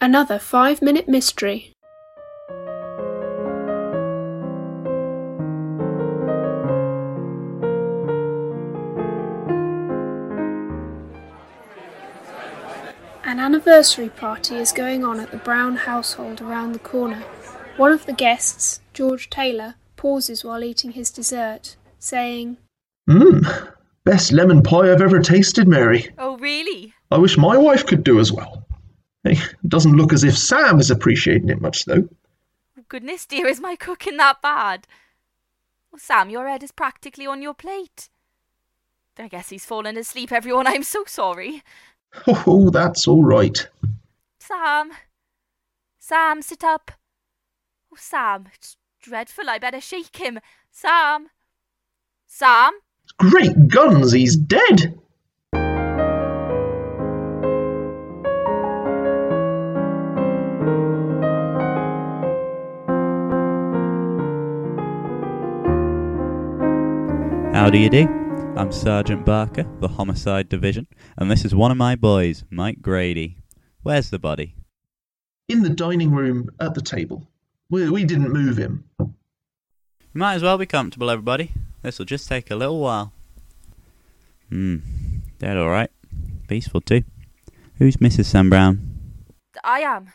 Another five minute mystery. An anniversary party is going on at the Brown household around the corner. One of the guests, George Taylor, pauses while eating his dessert, saying, Mmm, best lemon pie I've ever tasted, Mary. Oh, really? I wish my wife could do as well. It doesn't look as if Sam is appreciating it much, though. Oh, goodness dear, is my cooking that bad? Oh, Sam, your head is practically on your plate. I guess he's fallen asleep, everyone. I'm so sorry. Oh, that's all right. Sam. Sam, sit up. Oh, Sam, it's dreadful. I better shake him. Sam. Sam? Great guns, he's dead. How do you do? I'm Sergeant Barker, the Homicide Division, and this is one of my boys, Mike Grady. Where's the body? In the dining room at the table. We, we didn't move him. You might as well be comfortable, everybody. This'll just take a little while. Hmm, dead alright. Peaceful too. Who's Mrs. Sam Brown? I am.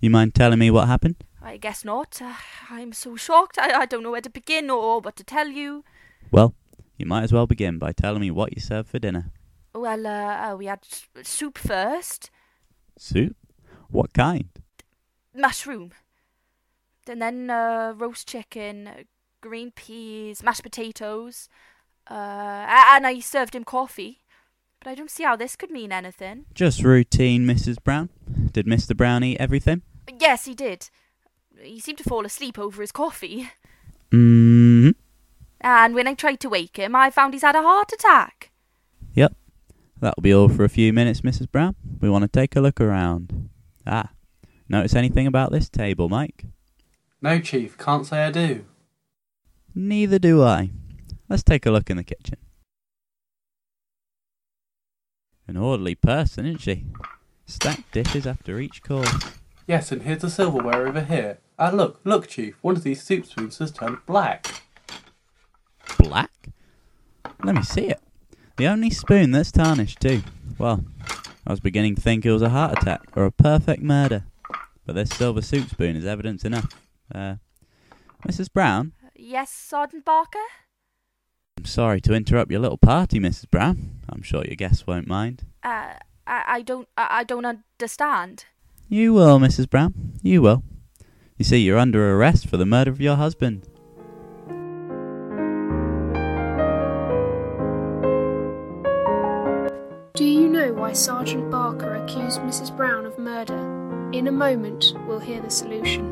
You mind telling me what happened? I guess not. Uh, I'm so shocked. I, I don't know where to begin or what to tell you. Well, you might as well begin by telling me what you served for dinner. Well, uh, uh, we had s- soup first, Soup? What kind? mushroom, and then uh, roast chicken, green peas, mashed potatoes, uh, and I served him coffee. But I don't see how this could mean anything. Just routine, Mrs. Brown. Did Mr. Brown eat everything? Yes, he did. He seemed to fall asleep over his coffee. Mm-hmm. And when I tried to wake him, I found he's had a heart attack. Yep. That'll be all for a few minutes, Mrs. Brown. We want to take a look around. Ah, notice anything about this table, Mike? No, Chief, can't say I do. Neither do I. Let's take a look in the kitchen. An orderly person, isn't she? Stacked dishes after each course. Yes, and here's the silverware over here. Ah, look, look, Chief, one of these soup spoons has turned black. Black? Let me see it. The only spoon that's tarnished, too. Well, I was beginning to think it was a heart attack or a perfect murder. But this silver soup spoon is evidence enough. Uh, Mrs. Brown? Yes, Sergeant Barker? I'm sorry to interrupt your little party, Mrs. Brown. I'm sure your guests won't mind. Uh, I, I don't, I, I don't understand. You will, Mrs. Brown. You will. You see, you're under arrest for the murder of your husband. Do you know why Sergeant Barker accused Mrs. Brown of murder? In a moment, we'll hear the solution.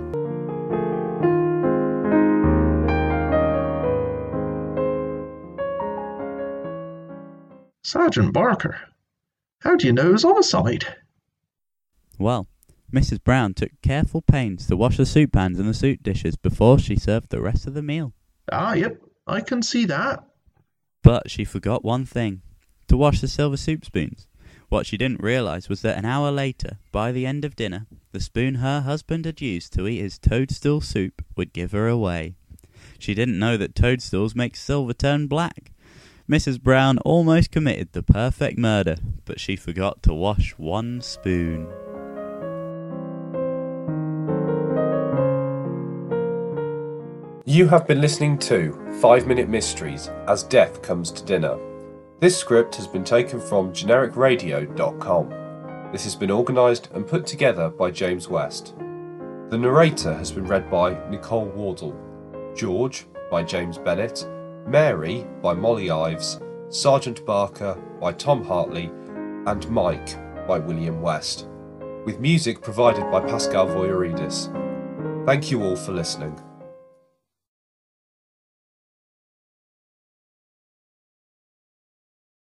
Sergeant Barker. How do you know it was homicide? Well, Mrs. Brown took careful pains to wash the soup pans and the soup dishes before she served the rest of the meal. Ah, yep, I can see that. But she forgot one thing to wash the silver soup spoons. What she didn't realize was that an hour later, by the end of dinner, the spoon her husband had used to eat his toadstool soup would give her away. She didn't know that toadstools make silver turn black. Mrs. Brown almost committed the perfect murder, but she forgot to wash one spoon. You have been listening to 5 Minute Mysteries as Death Comes to Dinner. This script has been taken from genericradio.com. This has been organised and put together by James West. The narrator has been read by Nicole Wardle, George by James Bennett, Mary by Molly Ives, Sergeant Barker by Tom Hartley, and Mike by William West, with music provided by Pascal Vogiaridis. Thank you all for listening.